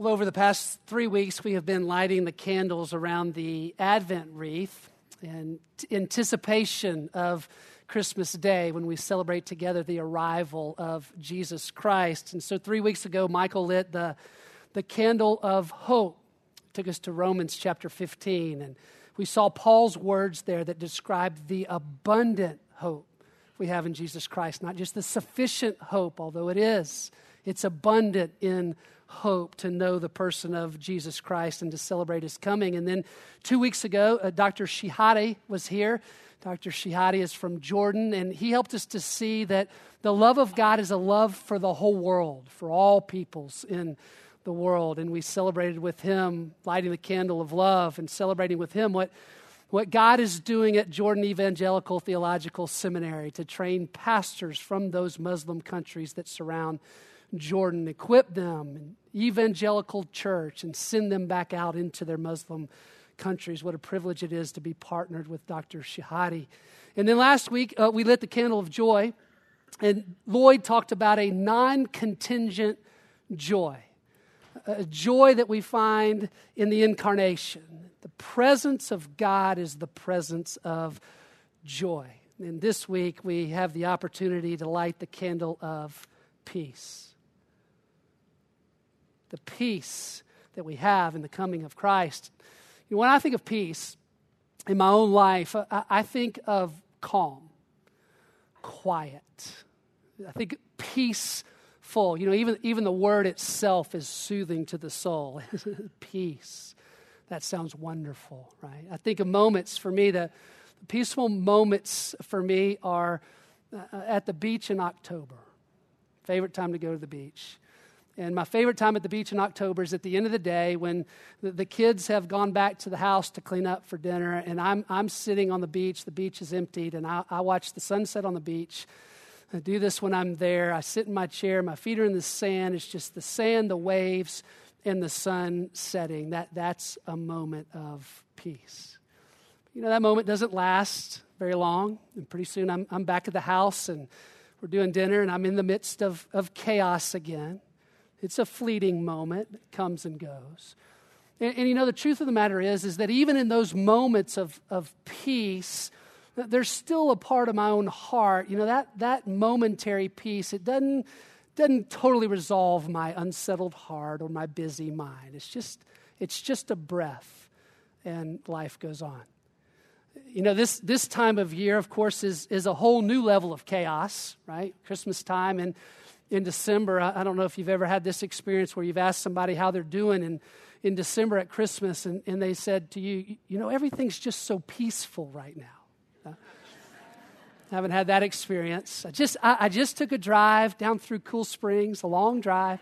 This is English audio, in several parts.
Well, over the past three weeks, we have been lighting the candles around the Advent wreath in anticipation of Christmas Day when we celebrate together the arrival of Jesus Christ. And so, three weeks ago, Michael lit the, the candle of hope, took us to Romans chapter 15. And we saw Paul's words there that described the abundant hope we have in Jesus Christ, not just the sufficient hope, although it is, it's abundant in hope to know the person of Jesus Christ and to celebrate his coming. And then two weeks ago, uh, Dr. Shehadeh was here. Dr. Shehadeh is from Jordan, and he helped us to see that the love of God is a love for the whole world, for all peoples in the world. And we celebrated with him, lighting the candle of love and celebrating with him what, what God is doing at Jordan Evangelical Theological Seminary to train pastors from those Muslim countries that surround Jordan, equip them evangelical church, and send them back out into their Muslim countries. What a privilege it is to be partnered with Dr. Shehadeh. And then last week, uh, we lit the candle of joy, and Lloyd talked about a non contingent joy, a joy that we find in the incarnation. The presence of God is the presence of joy. And this week, we have the opportunity to light the candle of peace the peace that we have in the coming of Christ. You know, when I think of peace in my own life, I, I think of calm, quiet. I think peaceful. You know, even, even the word itself is soothing to the soul. peace. That sounds wonderful, right? I think of moments for me, the, the peaceful moments for me are uh, at the beach in October. Favorite time to go to the beach. And my favorite time at the beach in October is at the end of the day when the, the, kids have gone back to the house to clean up for dinner, and I'm, I'm sitting on the beach. The beach is emptied, and I, I watch the sunset on the beach. I do this when I'm there. I sit in my chair, my feet are in the sand. It's just the sand, the waves, and the sun setting. That, that's a moment of peace. You know, that moment doesn't last very long, and pretty soon I'm, I'm back at the house and we're doing dinner, and I'm in the midst of, of chaos again. It's a fleeting moment that comes and goes. And, and, you know, the truth of the matter is, is that even in those moments of, of peace, there's still a part of my own heart, you know, that, that momentary peace, it doesn't, doesn't totally resolve my unsettled heart or my busy mind. It's just, it's just a breath, and life goes on. You know, this, this time of year, of course, is, is a whole new level of chaos, right? Christmas time. And in December. I, I, don't know if you've ever had this experience where you've asked somebody how they're doing in, in December at Christmas, and, and they said to you, You know, everything's just so peaceful right now. Uh, I haven't had that experience. I just, I, I just took a drive down through Cool Springs, a long drive,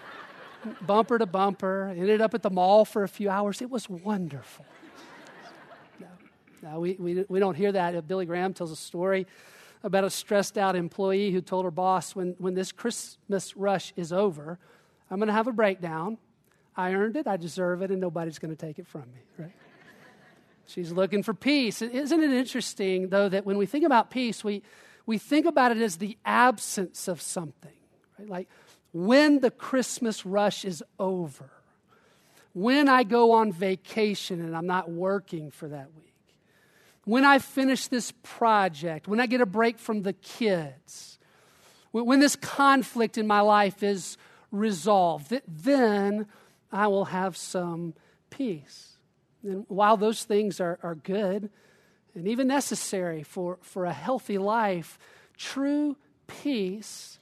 bumper to bumper, ended up at the mall for a few hours. It was wonderful. No, we, we, we don't hear that. Billy Graham tells a story about a stressed out employee who told her boss, when, when this Christmas rush is over, I'm going to have a breakdown. I earned it, I deserve it, and nobody's going to take it from me, right? She's looking for peace. Isn't it interesting, though, that when we think about peace, we, we think about it as the absence of something, right? Like when the Christmas rush is over, when I go on vacation and I'm not working for that week when I finish this project, when I get a break from the kids, when this conflict in my life is resolved, then I will have some peace. And while those things are, are good and even necessary for, for a healthy life, true peace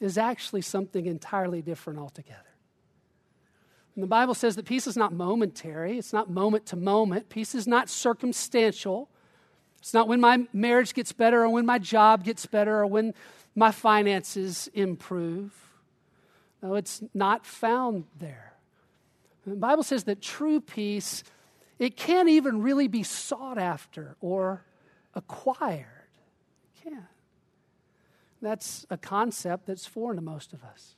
is actually something entirely different altogether. And the Bible says that peace is not momentary, it's not moment to moment. Peace is not circumstantial. It's not when my marriage gets better or when my job gets better or when my finances improve. No, it's not found there. The Bible says that true peace, it can't even really be sought after or acquired. It can't. That's a concept that's foreign to most of us.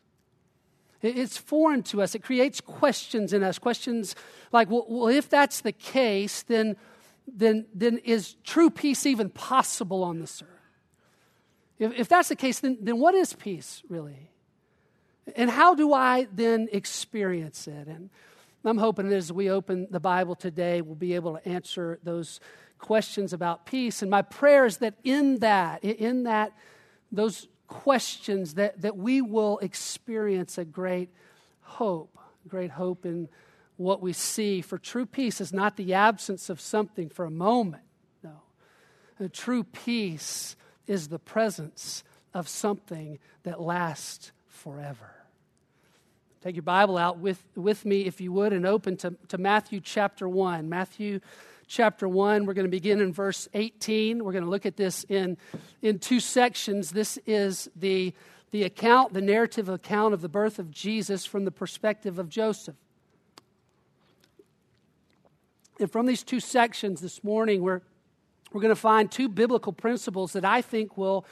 It's foreign to us. It creates questions in us. Questions like, well, well if that's the case, then then, then is true peace even possible on this earth? If, if that's the case, then, then what is peace really? And how do I then experience it? And I'm hoping as we open the Bible today, we'll be able to answer those questions about peace. And my prayer is that in that, in that, those questions, that, that we will experience a great hope, great hope in what we see. For true peace is not the absence of something for a moment. No. True peace is the presence of something that lasts forever. Take your Bible out with, with me, if you would, and open to, to Matthew chapter 1. Matthew chapter 1, we're going to begin in verse 18. We're going to look at this in, in two sections. This is the, the account, the narrative account of the birth of Jesus from the perspective of Joseph. And from these two sections this morning, we're, we're going to find two biblical principles that I think will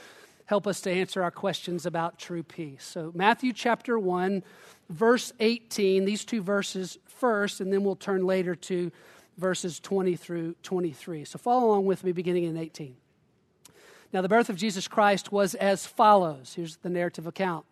help us to answer our questions about true peace. So, Matthew chapter 1, verse 18, these two verses first, and then we'll turn later to verses 20 through 23. So, follow along with me beginning in 18. Now, the birth of Jesus Christ was as follows. Here's the narrative account.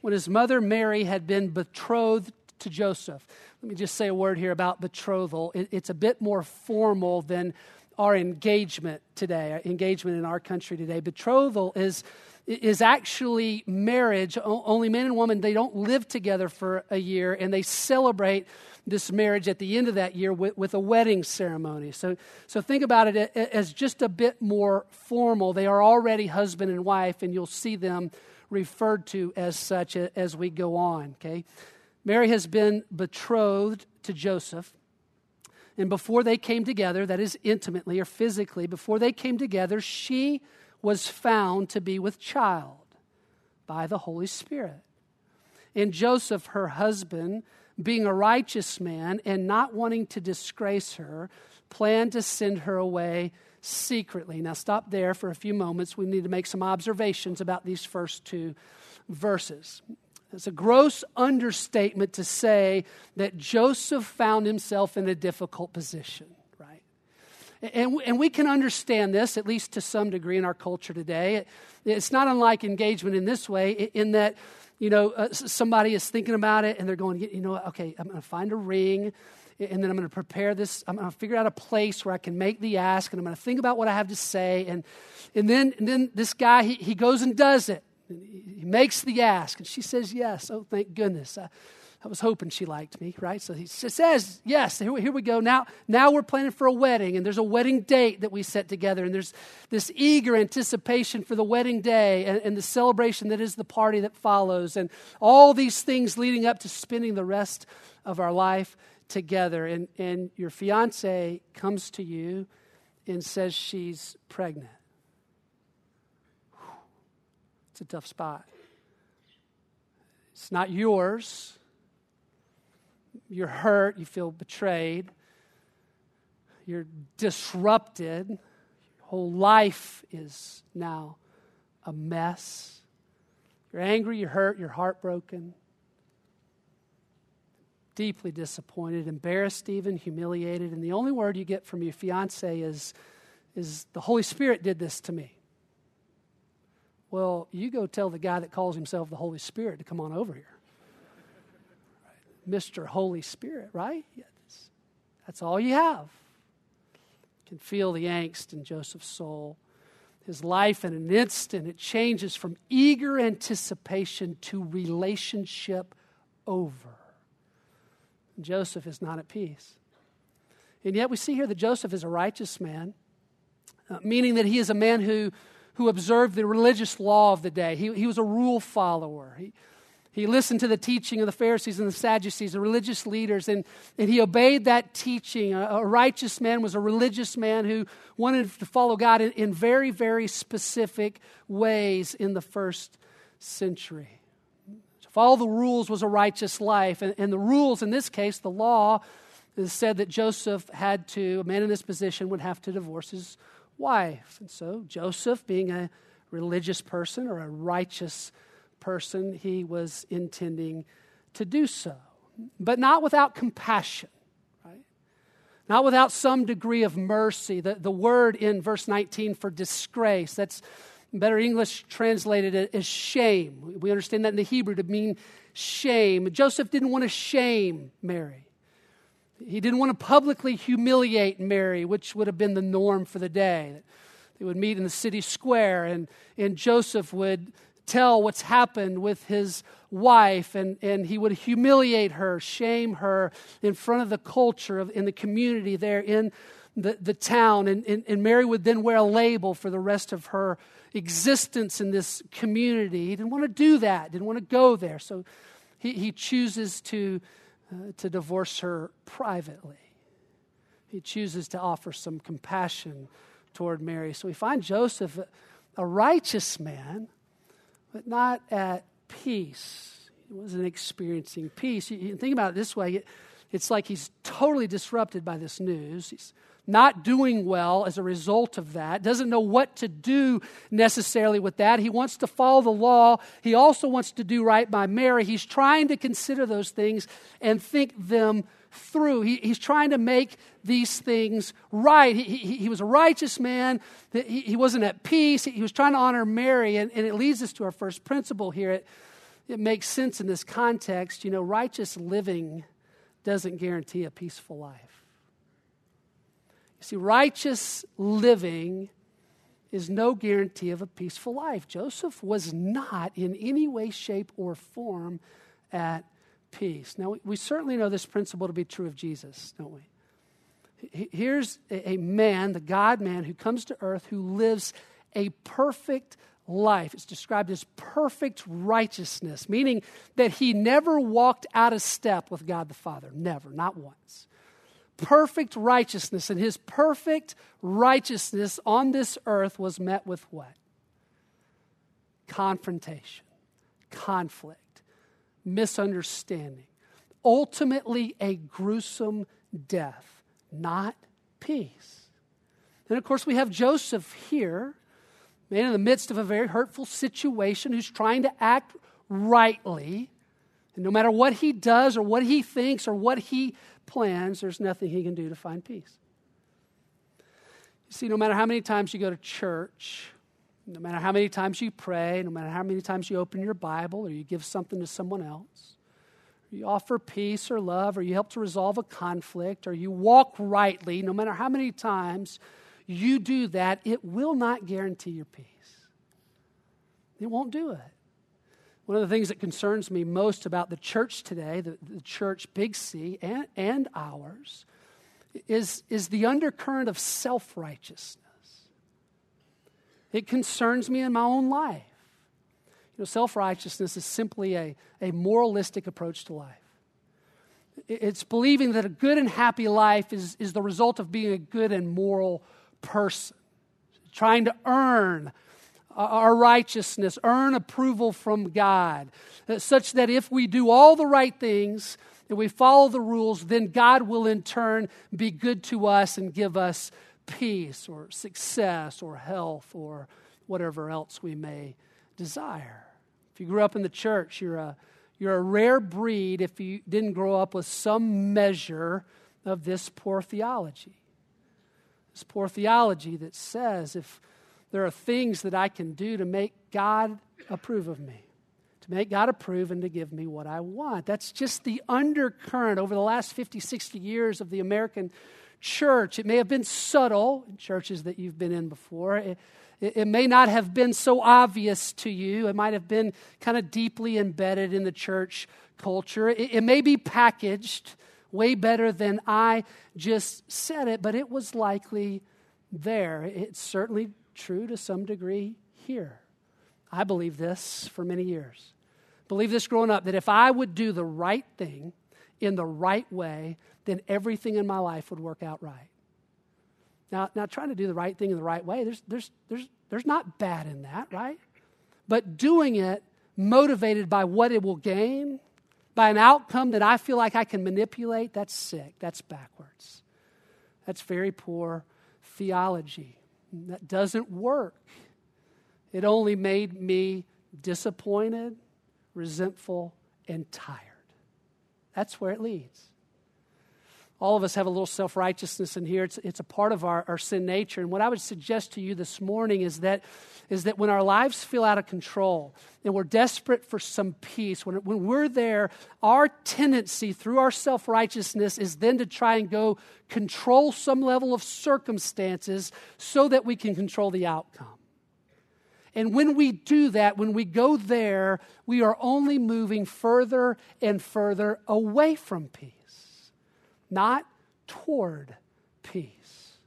When his mother Mary had been betrothed to Joseph, let me just say a word here about betrothal. it's a bit more formal than our engagement today, engagement in our country today. Betrothal is, is actually marriage. Only men and women, they don't live together for a year, and they celebrate this marriage at the end of that year with, with a wedding ceremony. So, so think about it as just a bit more formal. They are already husband and wife, and you'll see them referred to as such as we go on, okay? Mary has been betrothed to Joseph. And before they came together, that is intimately or physically, before they came together, she was found to be with child by the Holy Spirit. And Joseph, her husband, being a righteous man and not wanting to disgrace her, planned to send her away secretly. Now, stop there for a few moments. We need to make some observations about these first two verses. It's a gross understatement to say that Joseph found himself in a difficult position, right? And, and we can understand this, at least to some degree, in our culture today. It, it's not unlike engagement in this way, in that, you know, uh, somebody is thinking about it and they're going, you know, okay, I'm going to find a ring and then I'm going to prepare this. I'm going to figure out a place where I can make the ask, and I'm going to think about what I have to say. And, and, then, and then this guy, he, he goes and does it. He makes the ask, and she says yes. Oh, thank goodness. I, I was hoping she liked me, right? So he says yes. Here, here we go. Now, now we're planning for a wedding, and there's a wedding date that we set together, and there's this eager anticipation for the wedding day and, and the celebration that is the party that follows, and all these things leading up to spending the rest of our life together. And, and your fiance comes to you and says she's pregnant. It's a tough spot. It's not yours. You're hurt. You feel betrayed. You're disrupted. Your whole life is now a mess. You're angry, you're hurt, you're heartbroken, deeply disappointed, embarrassed, even humiliated. And the only word you get from your fiance is, is the Holy Spirit did this to me. Well, you go tell the guy that calls himself the Holy Spirit to come on over here. Right? Mr. Holy Spirit, right? Yeah, that's, that's all you have. You can feel the angst in Joseph's soul. His life in an instant, it changes from eager anticipation to relationship over. Joseph is not at peace. And yet we see here that Joseph is a righteous man, uh, meaning that he is a man who who observed the religious law of the day. He, he was a rule follower. He, he listened to the teaching of the Pharisees and the Sadducees, the religious leaders, and, and he obeyed that teaching. A, a righteous man was a religious man who wanted to follow God in, in very, very specific ways in the first century. To follow the rules was a righteous life. And, and the rules, in this case, the law, said that Joseph had to, a man in this position would have to divorce his wife. And so Joseph, being a religious person or a righteous person, he was intending to do so. But not without compassion, right? Not without some degree of mercy. The, the word in verse 19 for disgrace, that's Better English translated as shame. We understand that in the Hebrew to mean shame. Joseph didn't want to shame Mary. He didn't want to publicly humiliate Mary, which would have been the norm for the day. They would meet in the city square, and, and Joseph would tell what's happened with his wife, and, and he would humiliate her, shame her in front of the culture of, in the community there in the, the town. And, and, and Mary would then wear a label for the rest of her existence in this community. He didn't want to do that, didn't want to go there. So he, he chooses to, uh, to divorce her privately. He chooses to offer some compassion toward Mary. So we find Joseph a righteous man, but not at peace. He wasn't experiencing peace. You, you think about it this way it, it's like he's totally disrupted by this news. He's not doing well as a result of that, doesn't know what to do necessarily with that. He wants to follow the law. He also wants to do right by Mary. He's trying to consider those things and think them through. He, he's trying to make these things right. He, he, he was a righteous man, he, he, wasn't at peace. He, was trying to honor Mary, and, and, it leads us to our first principle here. It, it makes sense in this context. You know, righteous living doesn't guarantee a peaceful life. See, righteous living is no guarantee of a peaceful life. Joseph was not in any way, shape, or form at peace. Now, we certainly know this principle to be true of Jesus, don't we? Here's a man, the God man, who comes to earth who lives a perfect life. It's described as perfect righteousness, meaning that he never walked out of step with God the Father. Never, not once perfect righteousness, and his perfect righteousness on this earth was met with what? Confrontation, conflict, misunderstanding, ultimately a gruesome death, not peace. Then, of course, we have Joseph here, man in the midst of a very hurtful situation, who's trying to act rightly. And no matter what he does or what he thinks or what he plans, there's nothing he can do to find peace. You see, no matter how many times you go to church, no matter how many times you pray, no matter how many times you open your Bible or you give something to someone else, you offer peace or love, or you help to resolve a conflict, or you walk rightly, no matter how many times you do that, it will not guarantee your peace. It won't do it. One of the things that concerns me most about the church today, the, the church Big C and, and ours, is, is the undercurrent of self righteousness. It concerns me in my own life. You know, self righteousness is simply a, a moralistic approach to life. It's believing that a good and happy life is, is the result of being a good and moral person, trying to earn our righteousness, earn approval from God, uh, such that if we do all the right things and we follow the rules, then God will in turn be good to us and give us peace or success or health or whatever else we may desire. If you grew up in the church, you're a, you're a rare breed if you didn't grow up with some measure of this poor theology. This poor theology that says if there are things that I can do to make God approve of me, to make God approve and to give me what I want. That's just the undercurrent over the last 50, 60 years of the American church. It may have been subtle in churches that you've been in before. It, it, may not have been so obvious to you. It might have been kind of deeply embedded in the church culture. It, it may be packaged way better than I just said it, but it was likely there. It certainly true to some degree here. I believe this for many years. Believe this growing up that if I would do the right thing in the right way, then everything in my life would work out right. Now, now trying to do the right thing in the right way, there's, there's, there's, there's not bad in that, right? But doing it motivated by what it will gain, by an outcome that I feel like I can manipulate, that's sick. That's backwards. That's very poor theology. That doesn't work. It only made me disappointed, resentful, and tired. That's where it leads. All of us have a little self righteousness in here. It's, it's a part of our, our sin nature. And what I would suggest to you this morning is that, is that when our lives feel out of control and we're desperate for some peace, when, when we're there, our tendency through our self righteousness is then to try and go control some level of circumstances so that we can control the outcome. And when we do that, when we go there, we are only moving further and further away from peace not toward peace.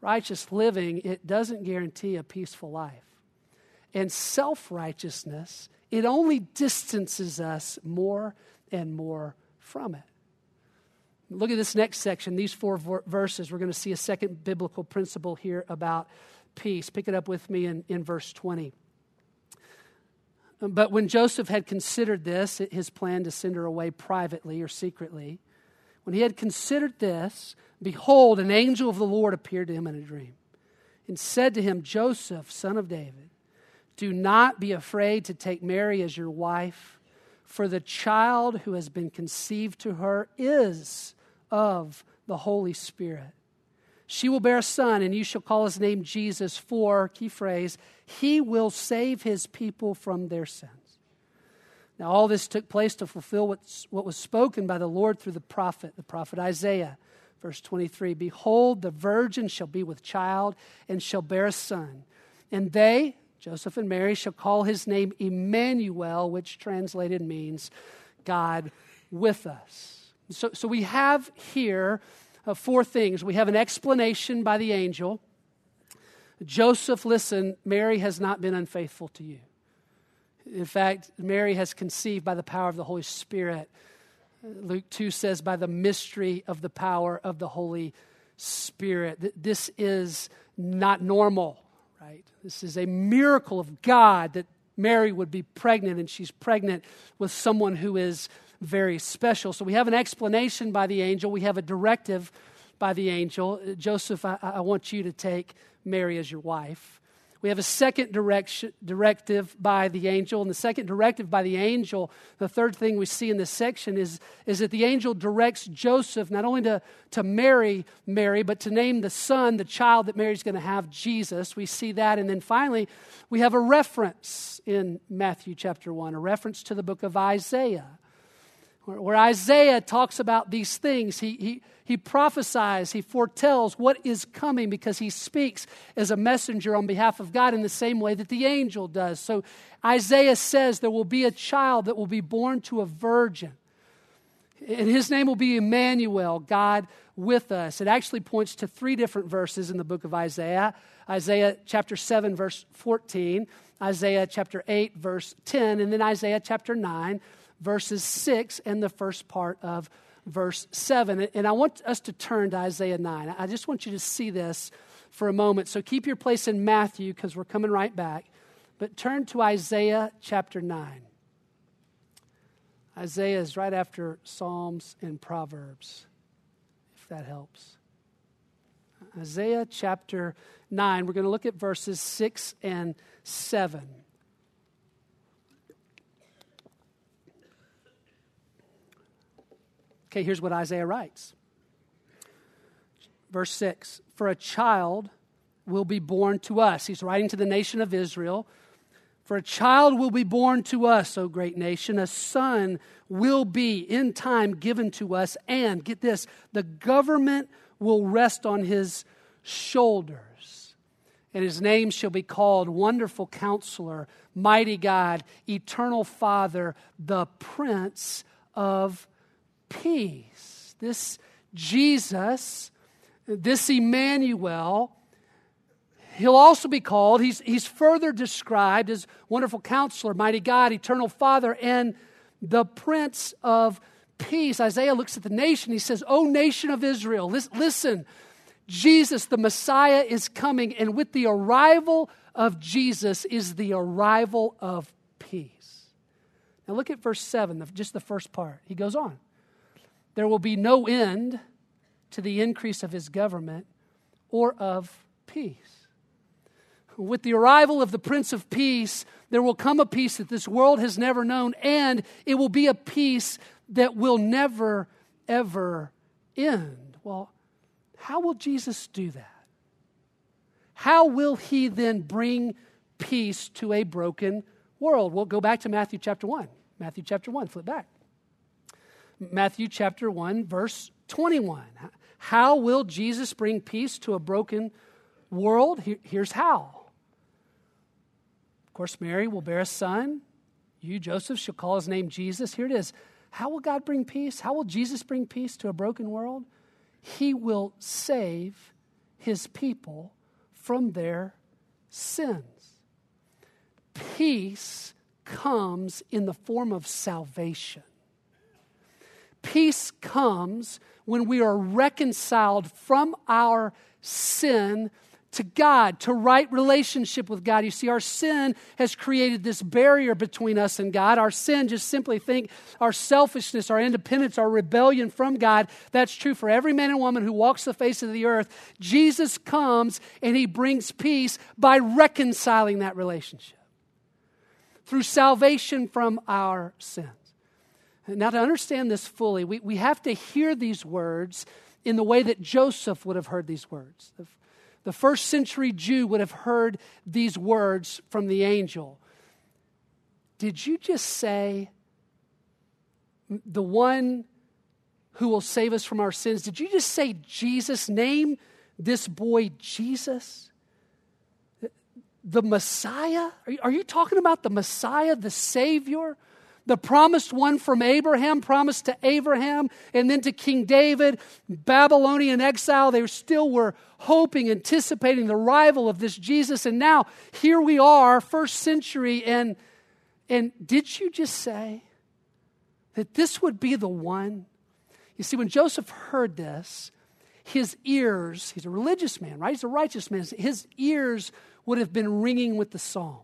Righteous living, it doesn't guarantee a peaceful life. And self righteousness, it only distances us more and more from it. Look at this next section, these four verses. We're going to see a second biblical principle here about peace. Pick it up with me in, in verse 20. But when Joseph had considered this, his plan to send her away privately or secretly, when he had considered this, behold, an angel of the Lord appeared to him in a dream and said to him, Joseph, son of David, do not be afraid to take Mary as your wife, for the child who has been conceived to her is of the Holy Spirit. She will bear a son, and you shall call his name Jesus, for, key phrase, he will save his people from their sins. Now, all this took place to fulfill what was spoken by the Lord through the prophet, the prophet Isaiah. Verse 23 Behold, the virgin shall be with child and shall bear a son. And they, Joseph and Mary, shall call his name Emmanuel, which translated means God with us. So, so we have here uh, four things. We have an explanation by the angel. Joseph, listen, Mary has not been unfaithful to you. In fact, Mary has conceived by the power of the Holy Spirit. Luke 2 says, by the mystery of the power of the Holy Spirit. This is not normal, right? This is a miracle of God that Mary would be pregnant, and she's pregnant with someone who is very special. So we have an explanation by the angel, we have a directive by the angel. Uh, Joseph, I, I want you to take Mary as your wife. We have a second direction, directive by the angel. And the second directive by the angel, the third thing we see in this section is, is that the angel directs Joseph not only to, to marry Mary, but to name the son, the child that Mary's going to have, Jesus. We see that. And then finally, we have a reference in Matthew chapter 1, a reference to the book of Isaiah, where, where Isaiah talks about these things. He, he, he prophesies, he foretells what is coming because he speaks as a messenger on behalf of God in the same way that the angel does. So Isaiah says there will be a child that will be born to a virgin. And his name will be Emmanuel, God with us. It actually points to three different verses in the book of Isaiah Isaiah chapter 7, verse 14, Isaiah chapter 8, verse 10, and then Isaiah chapter 9, verses 6, and the first part of verse 7. And I want us to turn to Isaiah 9. I just want you to see this for a moment. So keep your place in Matthew because we're coming right back. But turn to Isaiah chapter 9. Isaiah is right after Psalms and Proverbs, if that helps. Isaiah chapter 9, we're going to look at verses 6 and 7. Okay, here's what Isaiah writes. Verse 6 For a child will be born to us. He's writing to the nation of Israel. For a child will be born to us, O great nation. A son will be in time given to us. And get this the government will rest on his shoulders. And his name shall be called Wonderful Counselor, Mighty God, Eternal Father, the Prince of peace. This Jesus, this Emmanuel, he'll also be called, he's, he's further described as wonderful counselor, mighty God, eternal Father, and the Prince of Peace. Isaiah looks at the nation, he says, O nation of Israel, listen, Jesus, the Messiah, is coming, and with the arrival of Jesus is the arrival of peace. Now look at verse 7, just the first part. He goes on. There will be no end to the increase of his government or of peace. With the arrival of the Prince of Peace, there will come a peace that this world has never known, and it will be a peace that will never, ever end. Well, how will Jesus do that? How will he then bring peace to a broken world? We'll go back to Matthew chapter 1. Matthew chapter 1, flip back. Matthew chapter 1, verse 21. How will Jesus bring peace to a broken world? Here's how. Of course, Mary will bear a son. You, Joseph, shall call his name Jesus. Here it is. How will God bring peace? How will Jesus bring peace to a broken world? He will save his people from their sins. Peace comes in the form of salvation. Peace comes when we are reconciled from our sin to God, to right relationship with God. You see, our sin has created this barrier between us and God. Our sin, just simply think our selfishness, our independence, our rebellion from God. That's true for every man and woman who walks the face of the earth. Jesus comes and he brings peace by reconciling that relationship through salvation from our sins. Now, to understand this fully, we, we have to hear these words in the way that Joseph would have heard these words. The first century Jew would have heard these words from the angel. Did you just say, the one who will save us from our sins? Did you just say Jesus? Name this boy Jesus? The Messiah? Are you talking about the Messiah, the Savior? The promised one from Abraham, promised to Abraham, and then to King David, Babylonian exile. They still were hoping, anticipating the arrival of this Jesus. And now here we are, first century, and, and did you just say that this would be the one? You see, when Joseph heard this, his ears, he's a religious man, right? He's a righteous man. His ears would have been ringing with the psalm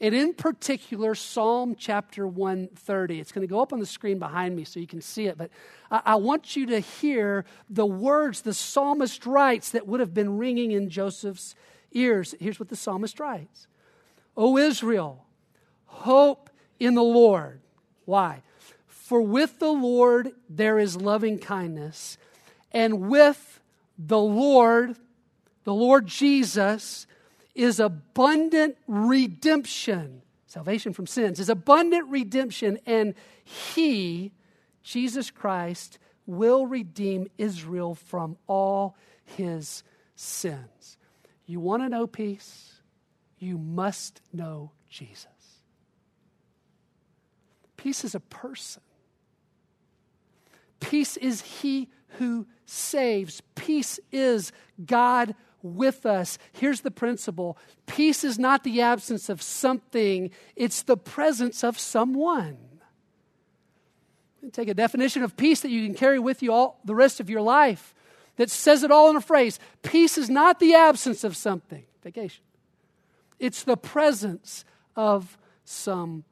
and in particular, Psalm chapter 130. It's going to go up on the screen behind me so you can see it, but I, I want you to hear the words the psalmist writes that would have been ringing in Joseph's ears. Here's what the psalmist writes O Israel, hope in the Lord. Why? For with the Lord there is loving kindness, and with the Lord, the Lord Jesus, is abundant redemption. Salvation from sins is abundant redemption, and He, Jesus Christ, will redeem Israel from all his sins. You want to know peace? You must know Jesus. Peace is a person. Peace is He who saves. Peace is God with us. Here's the principle peace is not the absence of something, it's the presence of someone. Take a definition of peace that you can carry with you all the rest of your life that says it all in a phrase. Peace is not the absence of something, vacation. It's the presence of someone.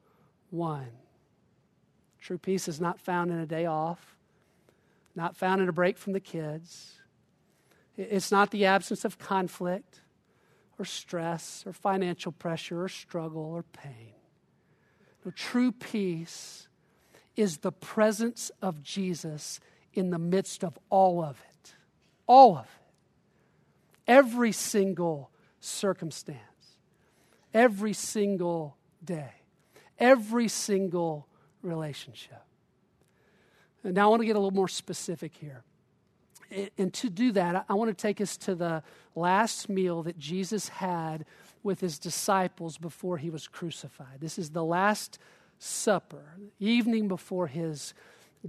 True peace is not found in a day off, not found in a break from the kids, it's not the absence of conflict or stress or financial pressure or struggle or pain. No, true peace is the presence of Jesus in the midst of all of it. All of it. Every single circumstance, every single day, every single relationship. And now I want to get a little more specific here and to do that, I want to take us to the last meal that Jesus had with his disciples before he was crucified. This is the Last Supper, evening before his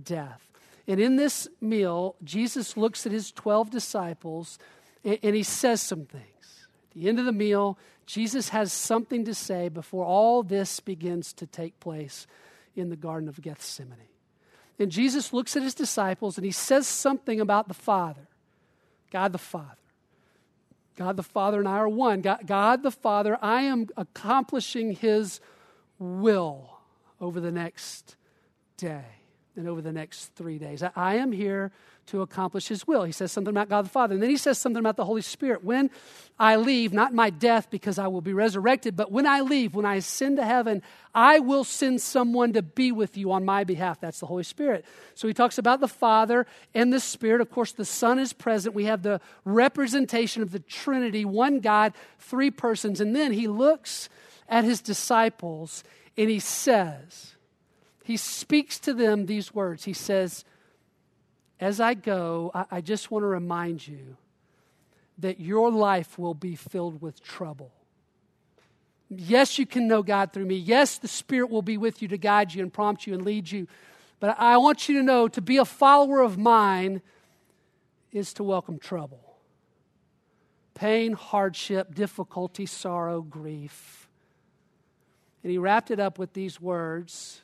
death. And in this meal, Jesus looks at his 12 disciples and he says some things. At the end of the meal, Jesus has something to say before all this begins to take place in the Garden of Gethsemane. And Jesus looks at his disciples and he says something about the Father God the Father. God the Father and I are one. God, God, the Father, I am accomplishing His will over the next day. And over the next three days. I, am here to accomplish his will. He says something about God the Father. And then he says something about the Holy Spirit. When I leave, not my death because I will be resurrected, but when I leave, when I ascend to heaven, I will send someone to be with you on my behalf. That's the Holy Spirit. So he talks about the Father and the Spirit. Of course, the Son is present. We have the representation of the Trinity, one God, three persons. And then he looks at his disciples and he says, he speaks to them these words. He says, As I go, I, I just want to remind you that your life will be filled with trouble. Yes, you can know God through me. Yes, the Spirit will be with you to guide you and prompt you and lead you. But I want you to know to be a follower of mine is to welcome trouble pain, hardship, difficulty, sorrow, grief. And he wrapped it up with these words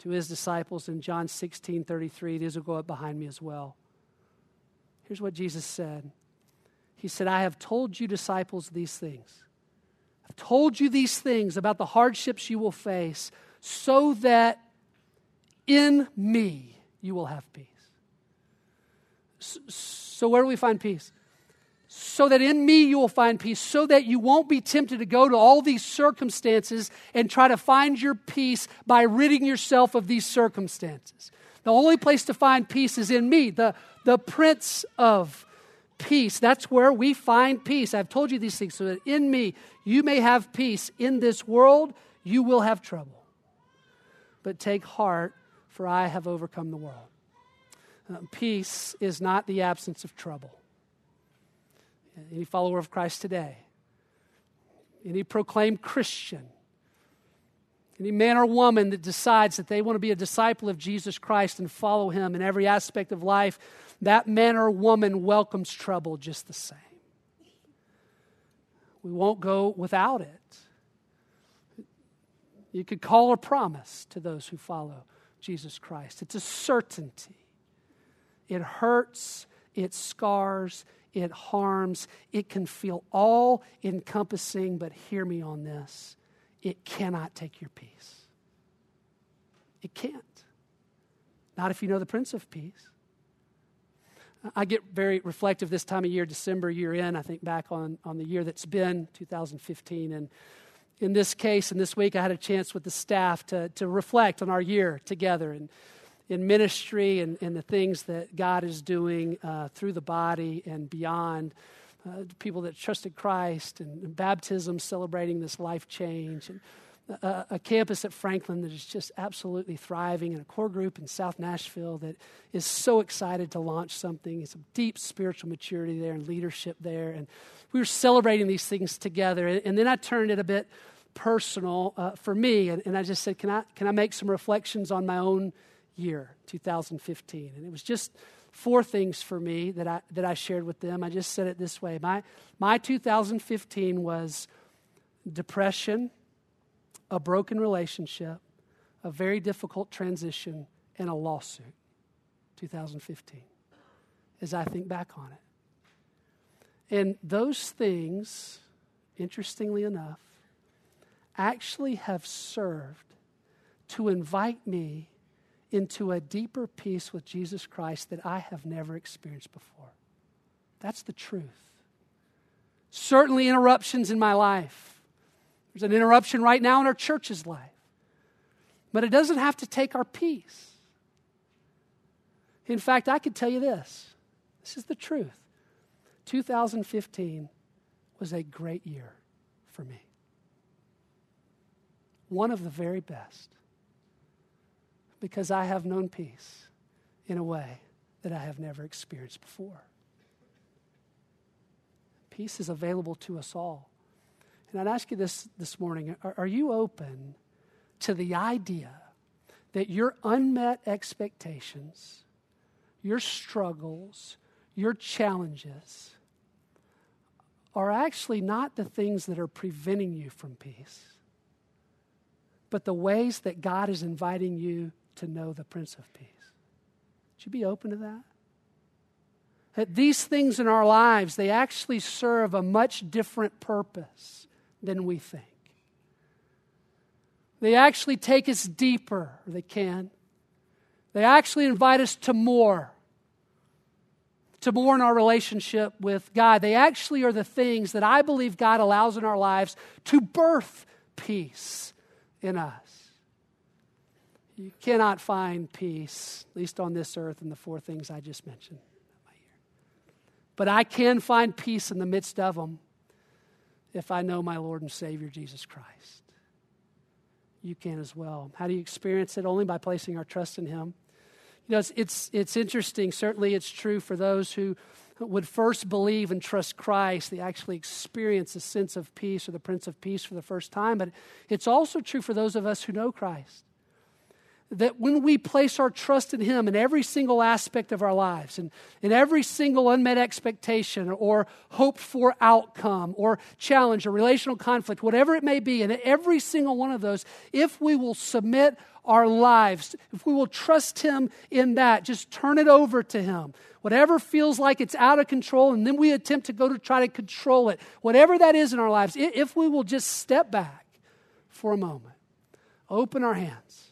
to his disciples in John 16 33. These will go up behind me as well. Here's what Jesus said He said, I have told you, disciples, these things. I've told you these things about the hardships you will face so that in me you will have peace. So, where do we find peace? So that in me you will find peace, so that you won't be tempted to go to all these circumstances and try to find your peace by ridding yourself of these circumstances. The only place to find peace is in me, the, the Prince of Peace. That's where we find peace. I've told you these things so that in me you may have peace. In this world you will have trouble. But take heart, for I have overcome the world. Uh, peace is not the absence of trouble any follower of Christ today, any proclaimed Christian, any man or woman that decides that they want to be a disciple of Jesus Christ and follow him in every aspect of life, that man or woman welcomes trouble just the same. We won't go without it. You could call a promise to those who follow Jesus Christ. It's a certainty. It hurts, it scars, it harms, it can feel all encompassing, but hear me on this it cannot take your peace. It can't. Not if you know the Prince of Peace. I get very reflective this time of year, December, year in. I think back on, on the year that's been 2015. And in this case, and this week, I had a chance with the staff to, to reflect on our year together. And in ministry and, and the things that God is doing uh, through the body and beyond. Uh, people that trusted Christ and, and, baptism celebrating this life change. And, uh, a campus at Franklin that is just absolutely thriving, and a core group in South Nashville that is so excited to launch something. A deep spiritual maturity there and leadership there. And we were celebrating these things together. And, and then I turned it a bit personal uh, for me, and, and I just said, can I, can I make some reflections on my own year, 2015. And it was just four things for me that I, that I shared with them. I just said it this way my, my 2015 was depression, a broken relationship, a very difficult transition, and a lawsuit. 2015, as I think back on it. And those things, interestingly enough, actually have served to invite me into a deeper peace with Jesus Christ that I have never experienced before. That's the truth. Certainly, interruptions in my life. There's an interruption right now in our church's life. But it doesn't have to take our peace. In fact, I could tell you this this is the truth. 2015 was a great year for me. One of the very best because I have known peace in a way that I have never experienced before. Peace is available to us all. And I'd ask you this this morning are, are you open to the idea that your unmet expectations, your struggles, your challenges are actually not the things that are preventing you from peace, but the ways that God is inviting you to know the Prince of Peace. Would you be open to that? That these things in our lives, they actually serve a much different purpose than we think. They actually take us deeper, they can. They actually invite us to more, to more in our relationship with God. They actually are the things that I believe God allows in our lives to birth peace in us. You cannot find peace, at least on this earth, in the four things I just mentioned. But I can find peace in the midst of them if I know my Lord and Savior Jesus Christ. You can as well. How do you experience it? Only by placing our trust in Him. You know, it's, it's, it's interesting. Certainly, it's true for those who would first believe and trust Christ. They actually experience a sense of peace or the Prince of Peace for the first time. But it's also true for those of us who know Christ that when we place our trust in Him in every single aspect of our lives, and in every single unmet expectation or hoped for outcome or challenge or relational conflict, whatever it may be, and every single one of those, if we will submit our lives, if we will trust Him in that, just turn it over to Him. Whatever feels like it's out of control, and then we attempt to go to try to control it, whatever that is in our lives, if we will just step back for a moment, open our hands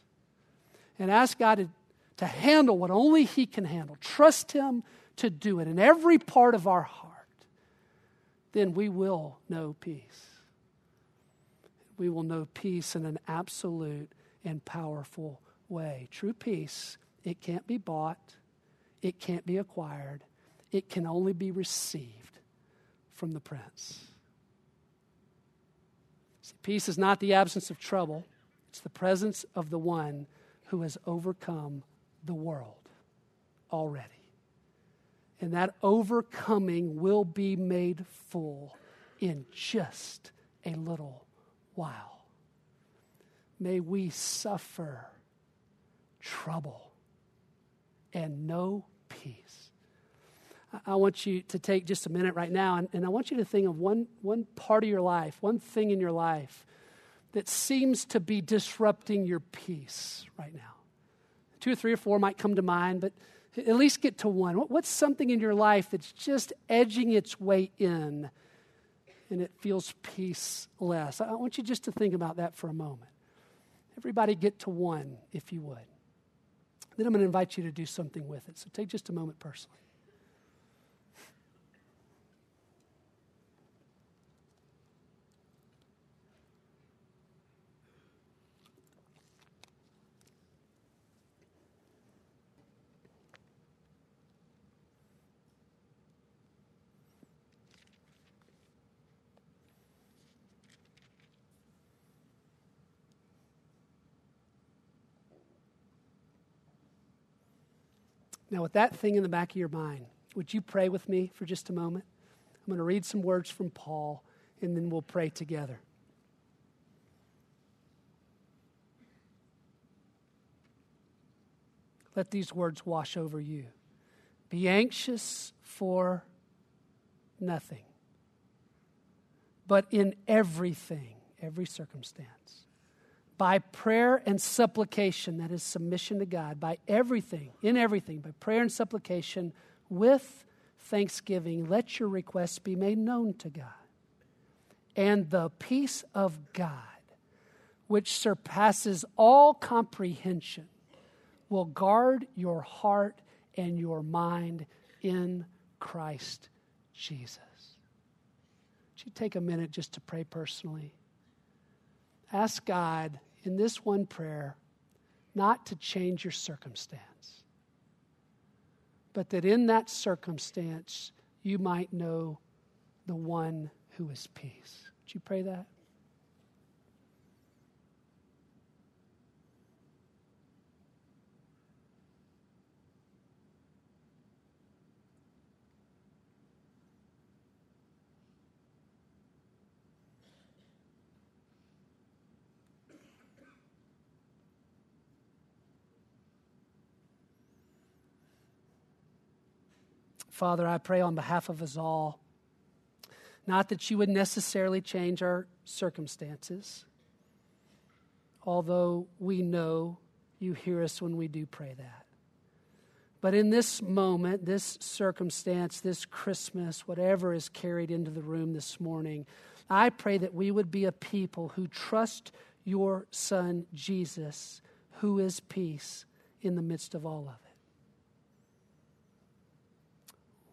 and ask God to, to handle what only He can handle. Trust Him to do it in every part of our heart, then we will know peace. We will know peace in an absolute and powerful way. True peace, it can't be bought, it can't be acquired, it can only be received from the Prince. See, peace is not the absence of trouble, it's the presence of the one who has overcome the world already. And that overcoming will be made full in just a little while. May we suffer trouble and no peace. I want you to take just a minute right now, and, and I want you to think of one, one part of your life, one thing in your life that seems to be disrupting your peace right now. Two or three or four might come to mind, but at least get to one. What's something in your life that's just edging its way in and it feels peaceless? I want you just to think about that for a moment. Everybody get to one, if you would. Then I'm going to invite you to do something with it. So take just a moment personally. Now, with that thing in the back of your mind, would you pray with me for just a moment? I'm going to read some words from Paul, and then we'll pray together. Let these words wash over you. Be anxious for nothing, but in everything, every circumstance by prayer and supplication, that is submission to God, by everything, in everything, by prayer and supplication, with thanksgiving, let your requests be made known to God. And the peace of God, which surpasses all comprehension, will guard your heart and your mind in Christ Jesus. Would you take a minute just to pray personally? Ask God in this one prayer not to change your circumstance, but that in that circumstance you might know the one who is peace. Would you pray that? Father, I pray on behalf of us all, not that you would necessarily change our circumstances, although we know you hear us when we do pray that. But in this moment, this circumstance, this Christmas, whatever is carried into the room this morning, I pray that we would be a people who trust your Son, Jesus, who is peace, in the midst of all of it.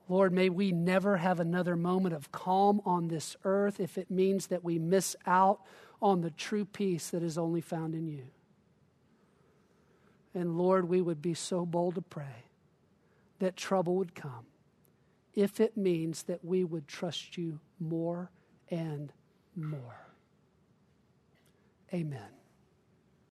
Lord, may we never have another moment of calm on this earth if it means that we miss out on the true peace that is only found in you. And Lord, we would be so bold to pray that trouble would come if it means that we would trust you more and more. Amen.